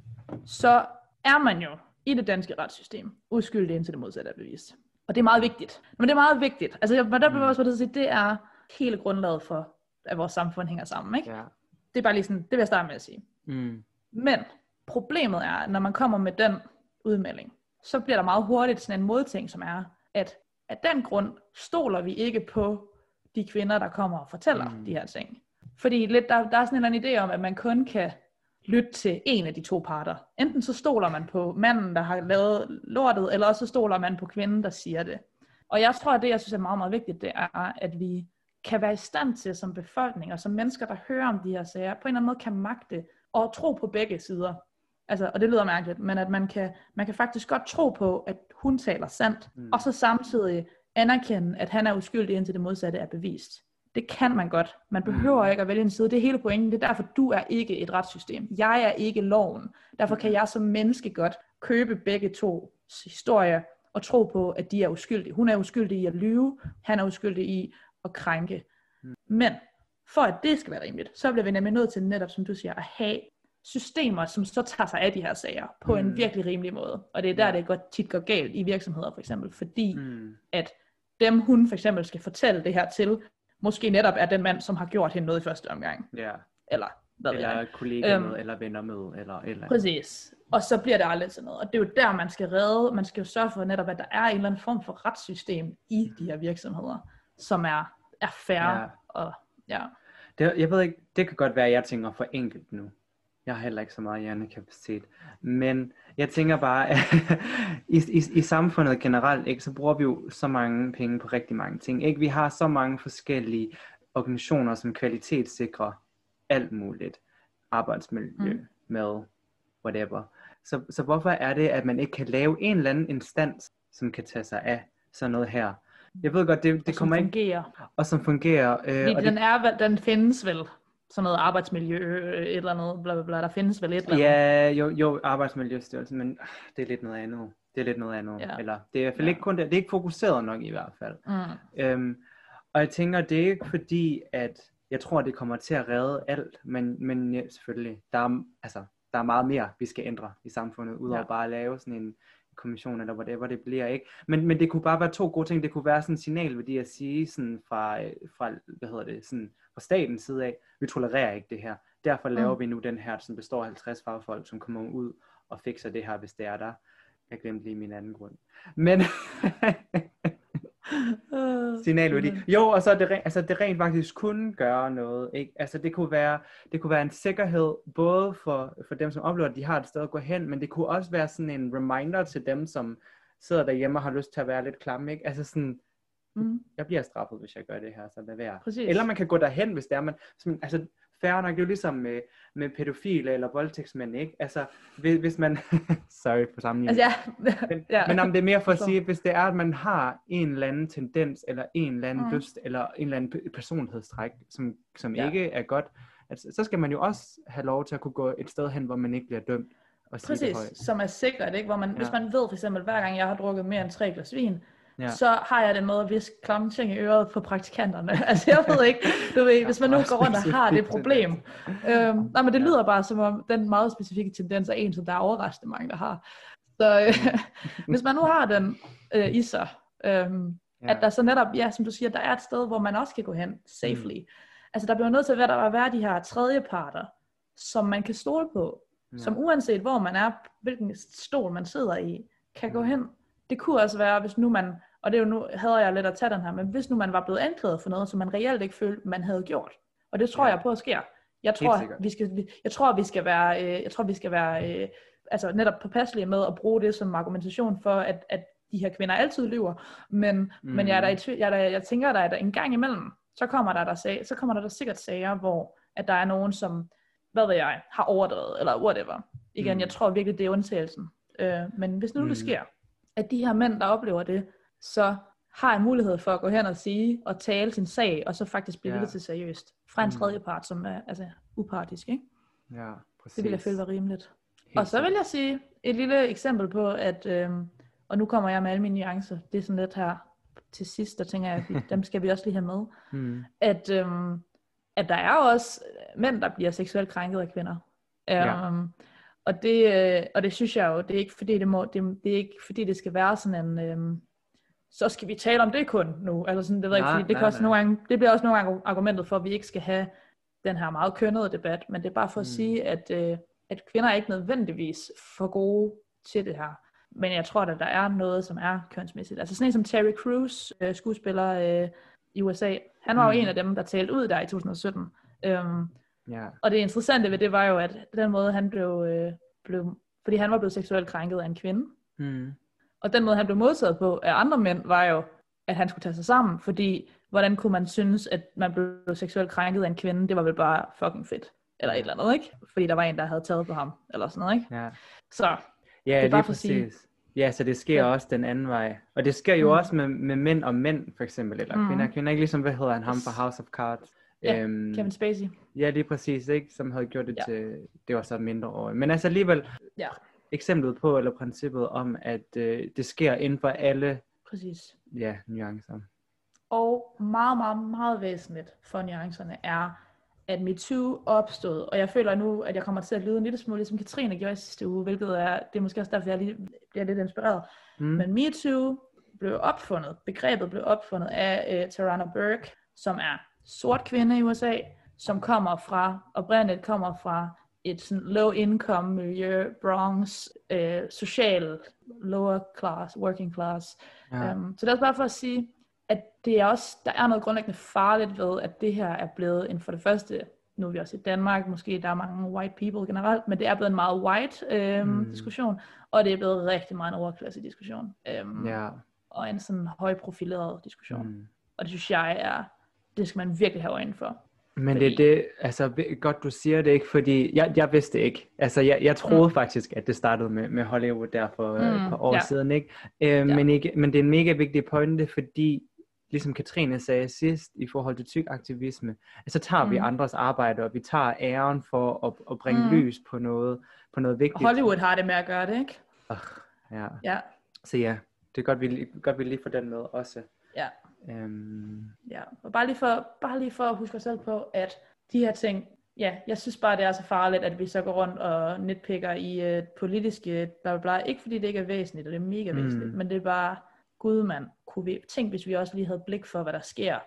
så er man jo i det danske retssystem uskyldig indtil det modsatte er bevist. Og det er meget vigtigt. Men det er meget vigtigt. Altså, der bliver
Mm.
også sige, det er hele grundlaget for, at vores samfund hænger sammen. Ikke?
Ja.
Det er bare lige sådan, det vil jeg starte med at sige.
Mm.
Men problemet er, at når man kommer med den udmelding, så bliver der meget hurtigt sådan en modting, som er, at af den grund stoler vi ikke på de kvinder, der kommer og fortæller
mm.
de her ting. Fordi lidt, der, der er sådan en eller anden idé om, at man kun kan lytte til en af de to parter. Enten så stoler man på manden, der har lavet lortet, eller også så stoler man på kvinden, der siger det. Og jeg tror, at det, jeg synes er meget, meget vigtigt, det er, at vi kan være i stand til som befolkning, og som mennesker, der hører om de her sager, på en eller anden måde kan magte og tro på begge sider. Altså, og det lyder mærkeligt, men at man kan, man kan faktisk godt tro på, at hun taler sandt,
Mm.
og så samtidig anerkende, at han er uskyldig, indtil det modsatte er bevist. Det kan man godt. Man behøver
Mm.
ikke at vælge en side. Det er hele pointen. Det er derfor, du er ikke et retssystem. Jeg er ikke loven. Derfor kan jeg som menneske godt købe begge to historier og tro på, at de er uskyldige. Hun er uskyldig i at lyve. Han er uskyldig i at krænke.
Mm.
Men for at det skal være rimeligt, så bliver vi nemlig nødt til netop, som du siger, at have systemer, som så tager sig af de her sager på
Mm.
en virkelig rimelig måde. Og det er der,
Ja.
det godt, tit går galt i virksomheder for eksempel, fordi
Mm.
at dem hun for eksempel skal fortælle det her til, måske netop er den mand, som har gjort hende noget i første omgang.
Ja.
Eller hvad ved.
Eller kollegaer
Øhm,
med, eller venner med, eller eller.
Præcis. Og så bliver det aldrig til noget. Og det er jo der, man skal redde. Man skal jo sørge for netop, at der er en eller anden form for retssystem i de her virksomheder, som er, er fair.
Ja.
Ja. Og, ja.
Det, jeg ved ikke, det kan godt være, at jeg tænker for enkelt nu. Jeg har heller ikke så meget hjernekapacitet. Men jeg tænker bare, at i, i, i samfundet generelt, ikke, så bruger vi jo så mange penge på rigtig mange ting. Ikke? Vi har så mange forskellige organisationer, som kvalitetssikrer alt muligt. Arbejdsmiljø,
Mm.
med whatever. Så, så hvorfor er det, at man ikke kan lave en eller anden instans, som kan tage sig af sådan noget her? Jeg ved godt, det, det
og
kommer ikke,
fungerer.
og som fungerer. Øh,
Fordi
og
den,
det,
er, den findes vel. Sådan noget arbejdsmiljø, øh, et eller andet, bla bla bla. Der findes vel et eller andet.
Ja, jo, jo, Arbejdsmiljøstyrelsen, men ah, det er lidt noget andet. Det er lidt noget andet.
Ja.
Eller, det er i hvert fald
Ja.
ikke kun det. Det er ikke fokuseret nok i hvert fald.
Mm.
Øhm, og jeg tænker, det er ikke fordi, at jeg tror, det kommer til at redde alt, men, men ja, selvfølgelig, der er, altså, der er meget mere, vi skal ændre i samfundet, udover
Ja.
bare at lave sådan en kommission, eller whatever det bliver, ikke? Men, men det kunne bare være to gode ting. Det kunne være sådan en signalværdi at sige sådan fra, øh, fra, hvad hedder det, sådan fra statens side af, vi tolererer ikke det her. Derfor laver
Mm.
vi nu den her, som består af 50 fagfolk, som kommer ud og fikser det her, hvis det er der. Jeg glemte lige min anden grund. Men signalværdi.
men-
Jo, og så er det, re- altså det rent faktisk kunne gøre noget. Ikke? Altså det kunne, være, det kunne være en sikkerhed, både for, for dem, som oplever, at de har et sted at gå hen, men det kunne også være sådan en reminder til dem, som sidder derhjemme og har lyst til at være lidt klamme. Ikke? Altså sådan,
Mm.
jeg bliver straffet, hvis jeg gør det her, så lad være.
Præcis.
Eller man kan gå derhen, hvis det er, man, altså færre nok, det er jo ligesom med, med pædofile eller voldtægtsmænd, ikke? Altså, hvis, hvis man, sorry for sammenligning.
Altså, ja.
Men,
ja.
men om det er mere for at sige, hvis det er, at man har en eller anden tendens, eller en eller anden
Mm.
lyst, eller en eller anden pe- personlighedstræk, som, som
Ja.
ikke er godt, altså, så skal man jo også have lov til at kunne gå et sted hen, hvor man ikke bliver dømt og sige det
Præcis,
højt.
som er sikkert, ikke? Hvor man, ja. Hvis man ved for eksempel, hver gang jeg har drukket mere end tre glas vin,
Ja.
så har jeg det med at viske klamme ting i øret på praktikanterne. altså jeg ved ikke, du ved, hvis man nu går rundt og har det problem. Øhm, nej, men det lyder bare som om, den meget specifikke tendens er en, som der er overraskende mange, der har. Så øh, hvis man nu har den øh, i sig, øhm,
Ja.
at der så netop, ja, som du siger, der er et sted, hvor man også kan gå hen safely. Mm. Altså der bliver nødt til at være, der være de her tredjeparter, som man kan stole på,
Ja.
som uanset hvor man er, hvilken stol man sidder i, kan gå
Mm.
hen. Det kunne også være, hvis nu man, og det er jo nu, havde jeg lidt at tage den her, men hvis nu man var blevet anklaget for noget, som man reelt ikke følte, man havde gjort. Og det tror
Ja.
jeg på at sker. Jeg tror, vi skal, jeg tror, vi skal være, øh, jeg tror, vi skal være øh, altså netop påpasselige med at bruge det som argumentation for, at, at de her kvinder altid lyver. Men, mm. men jeg, er der i, tv- jeg, er der, jeg tænker, der er der en gang imellem, så kommer der, der, sag, så kommer der, der sikkert sager, hvor at der er nogen, som, hvad ved jeg, har overdrevet, eller whatever. Igen,
Mm.
jeg tror virkelig, det er undtagelsen. Øh, men hvis nu. Mm. det sker, at de her mænd, der oplever det, så har en mulighed for at gå hen og sige, og tale sin sag, og så faktisk blive
Ja.
til seriøst, fra en
Mm.
tredje part, som er altså, upartisk, ikke?
Ja, præcis.
Det vil jeg føle var rimeligt.
Helt
Og så vil jeg sige et lille eksempel på, at, øhm, og nu kommer jeg med alle mine nuancer, det er sådan lidt her til sidst, der tænker jeg, at dem skal vi også lige have med,
Mm.
at, øhm, at der er også mænd, der bliver seksuelt krænket af kvinder.
Ja.
Øhm, og, det, øh, og det synes jeg jo, det er ikke fordi det, må, det, det er ikke fordi det skal være sådan en, øhm, så skal vi tale om det kun nu, eller sådan, det ved jeg ikke, fordi det, kan
nej,
også
nej.
nogle gange, det bliver også nogle gange argumentet for, at vi ikke skal have den her meget kønnede debat, men det er bare for at
Mm.
sige, at, øh, at kvinder er ikke nødvendigvis for gode til det her. Men jeg tror, at der er noget, som er kønsmæssigt. Altså sådan en som Terry Crews, øh, skuespiller øh, i USA, han var jo
Mm.
en af dem, der talte ud der i 2017. Øhm,
Ja.
og det interessante ved det var jo, at den måde han blev, øh, blev fordi han var blevet seksuelt krænket af en kvinde,
Mm.
Og den måde, han blev modtaget på af andre mænd, var jo, at han skulle tage sig sammen, fordi hvordan kunne man synes, at man blev seksuelt krænket af en kvinde, det var vel bare fucking fedt, eller et eller andet, ikke? Fordi der var en, der havde taget på ham, eller sådan noget, ikke?
Ja.
Så,
Ja,
er
lige
bare for at sige-.
Ja, så det sker
Ja.
også den anden vej. Og det sker jo
Mm.
også med, med mænd og mænd, for eksempel, eller
Mm.
kvinder. Kvinder ikke ligesom, hvad hedder han, ham fra House of Cards.
Ja,
Øhm,
Kevin Spacey.
ja, lige præcis, ikke? Som havde gjort det
Ja.
til, det var så mindre år. Men altså alligevel,
Ja.
Eksemplet på, eller princippet om, at øh, det sker inden for alle,
Præcis.
ja, nuancer.
Og meget, meget, meget væsentligt for nuancerne er, at MeToo opstod, og jeg føler nu, at jeg kommer til at lyde en lille smule, ligesom Katrine gjorde i sidste uge, hvilket er, det er måske også derfor, jeg lige bliver lidt inspireret.
Mm.
Men MeToo blev opfundet, begrebet blev opfundet af uh, Tarana Burke, som er sort kvinde i USA, som kommer fra, oprindeligt kommer fra et sådan low income miljø, Bronx, uh, social, lower class, working class.
ja.
Um, så det er også bare for at sige, at det er også, der er noget grundlæggende farligt ved, at det her er blevet en for det første, nu er vi også i Danmark, måske der er mange white people generelt, men det er blevet en meget white øhm,
Mm.
diskussion, og det er blevet rigtig meget en overklasse diskussion, øhm,
ja.
og en sådan højprofileret diskussion. Mm. Og det synes jeg er, det skal man virkelig have øjne for.
Men
Fordi-
det er det, altså godt du siger det ikke, fordi jeg, jeg vidste ikke. Altså jeg, jeg troede mm. faktisk, at det startede med, med Hollywood der for mm,
Mm,
et par år
ja.
siden, ikke? Øh, men, ikke? Men det er en mega vigtig pointe, fordi ligesom Katrine sagde sidst i forhold til tykaktivisme, så tager mm. vi andres arbejde, og vi tager æren for at, at bringe mm. Lys på noget, på noget vigtigt.
Hollywood har det med at gøre det, ikke?
Ja.
Ja,
Så ja, det er godt, vi, godt, vi lige får den med også.
Ja.
Øhm,
Ja, og bare lige, for, bare lige for at huske os selv på, at de her ting, ja, jeg synes bare, det er så farligt, at vi så går rundt og netpikker i uh, politiske bla bla bla. Ikke fordi det ikke er væsentligt, og det er mega
Mm.
væsentligt, men det er bare, gud mand, kunne vi tænke, hvis vi også lige havde blik for, hvad der sker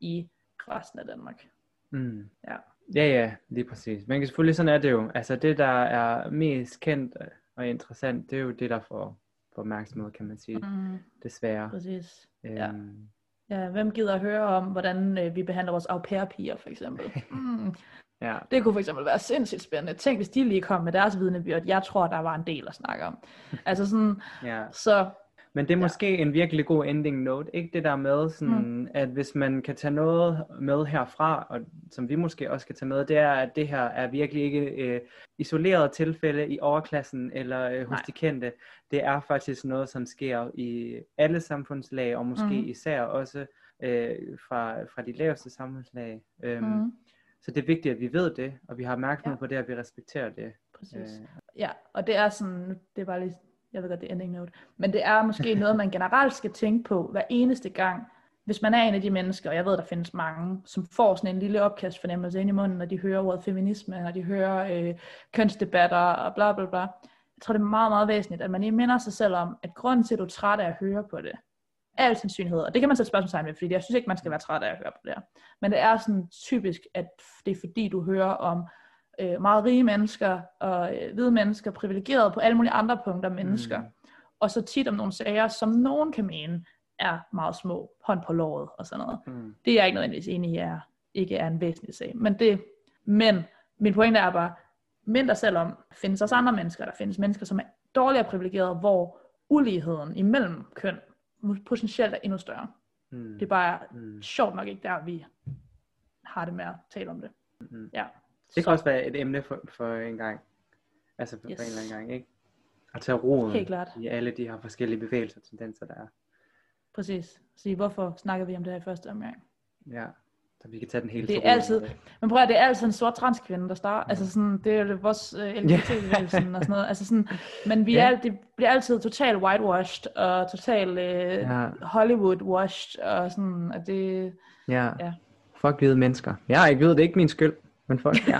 i resten af Danmark.
mm.
Ja.
Ja, ja, lige præcis. Men selvfølgelig sådan er det jo. Altså det, der er mest kendt og interessant, det er jo det, der får, får opmærksomhed, kan man sige.
Mm,
Desværre.
præcis. Ja.
Øhm,
ja. Hvem gider at høre om, hvordan øh, vi behandler vores au pair-piger, for eksempel? Mm,
ja.
Det kunne for eksempel være sindssygt spændende. Tænk, hvis de lige kom med deres vidnebyrd. Jeg tror, der var en del at snakke om. Altså sådan,
ja.
så
Men det er måske en virkelig god ending note, ikke det der med, sådan, mm. at hvis man kan tage noget med herfra, og som vi måske også kan tage med, det er, at det her er virkelig ikke øh, isoleret tilfælde i overklassen eller øh, hos
Nej.
de kendte. Det er faktisk noget, som sker i alle samfundslag, og måske
Mhm.
især også øh, fra, fra de laveste samfundslag. Øhm,
mm,
Så det er vigtigt, at vi ved det, og vi har opmærksomhed
Ja.
på det, og vi respekterer det.
præcis.
Øh,
Ja, og det er sådan, det er bare lige, jeg ved godt, det er ending note, men det er måske noget, man generelt skal tænke på hver eneste gang, hvis man er en af de mennesker, og jeg ved, der findes mange, som får sådan en lille opkast fornemmelse ind i munden, når de hører ordet feminisme, når de hører øh, kønsdebatter og bla bla bla. Jeg tror, det er meget, meget væsentligt, at man lige minder sig selv om, at grunden til, at du er træt af at høre på det, er al sandsynlighed, og det kan man sætte spørgsmålstegn ved, fordi jeg synes ikke, man skal være træt af at høre på det her. Men det er sådan typisk, at det er fordi, du hører om øh, meget rige mennesker og øh, hvide mennesker, privilegerede på alle mulige andre punkter mennesker.
Mm.
Mm. Og så tit om nogle sager, som nogen kan mene er meget små, hånd på låret og sådan noget.
mm.
Det er jeg ikke nødvendigvis enig i, er, ikke er en væsentlig sag. Men, det, men min pointe er bare, mind dig selv om, der findes også andre mennesker, der findes mennesker, som er dårligere privilegerede, hvor uligheden imellem køn potentielt er endnu større.
Mm.
Det er bare
Mm.
sjovt nok ikke der, vi har det med at tale om det.
Mm.
Ja.
Det
Så-
kan også være et emne for, for en gang. Altså for, yes. en eller anden gang, ikke? At tage roen
Helt klart.
i alle de her forskellige bevægelser og tendenser, der er.
Præcis. Sige, hvorfor snakker vi om det her i første omgang?
Ja, Så vi kan tage den hele
Det er altid- Men prøv at det er altid en sort transkvinde, der starter. Altså sådan, det er jo vores uh, LGBT-bevægelsen og sådan noget. Altså sådan, men vi
Ja.
er, det bliver altid totalt whitewashed og totalt uh,
Ja.
Hollywood-washed og sådan, og det...
Ja.
Ja.
Fuck hvide mennesker. Jeg er ikke ved, det er ikke min skyld. Men fuck, ja.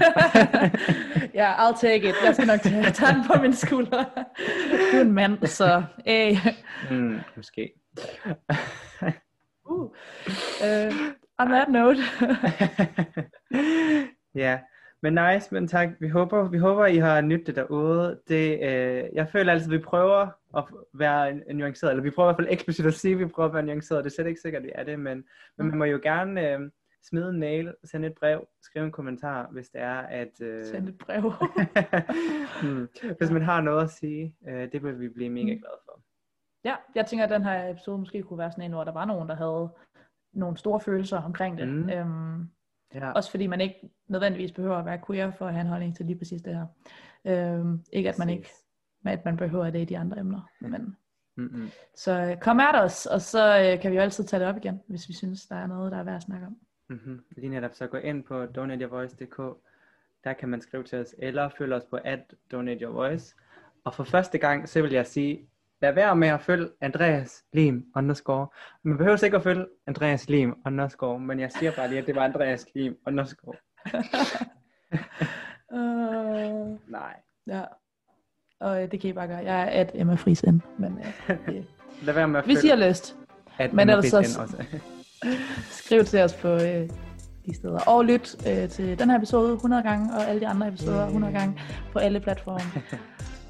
Ja, I'll take it. Jeg skal nok tage, den på min skulder. Du er en mand, så hey.
mm, måske.
Uh. Uh, on that note.
ja, men nice, men tak. Vi håber, vi håber I har nyttet det derude. Det, øh, jeg føler altid, at vi prøver at være en- en nuanceret, eller vi prøver i hvert fald eksplicit at sige, at vi prøver at være nuanceret. Det er slet ikke sikkert, at vi er det, men, men man må jo gerne øh, smide en mail, sende et brev, skrive en kommentar, hvis det er, at... Øh,
Send et brev.
hmm, hvis man har noget at sige, øh, det vil vi blive mega
Mm.
glade for.
ja, jeg tænker, at den her episode måske kunne være sådan en, hvor der var nogen, der havde nogle store følelser omkring det.
Mm.
Øhm,
Ja.
Også fordi man ikke nødvendigvis behøver at være queer for at have en holdning til lige præcis det her. Øhm, ikke at man ikke, at man behøver det i de andre emner. Men,
Mm-mm.
så øh, kom at os, og så øh, kan vi jo altid tage det op igen, hvis vi synes, der er noget, der er værd at snakke om.
Mm-hmm. Lige netop, så gå ind på donateyourvoice.dk, der kan man skrive til os, eller følge os på at donateyourvoice. Og for første gang, så vil jeg sige, lad være med at følge Andreas Lim underscore. Man behøver ikke at følge Andreas Lim underscore, men jeg siger bare lige, at det var Andreas Lim underscore.
Uh,
Nej.
ja. Og øh, det kan I bare gøre. Jeg er at Emma Friesen, men øh, det,
Lad være med at
hvis I
følge
har lyst,
at
men ellers så-
også.
skriv til os på øh, de steder. Og lyt øh, til den her episode 100 gange, og alle de andre episoder 100 gange på alle platforme.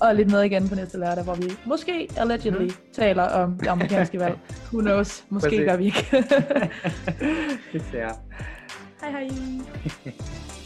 Og lidt med igen på næste lørdag, hvor vi måske allegedly taler om det amerikanske valg. Who knows? Måske
Præcis.
gør vi ikke.
det ser jeg.
hej hej.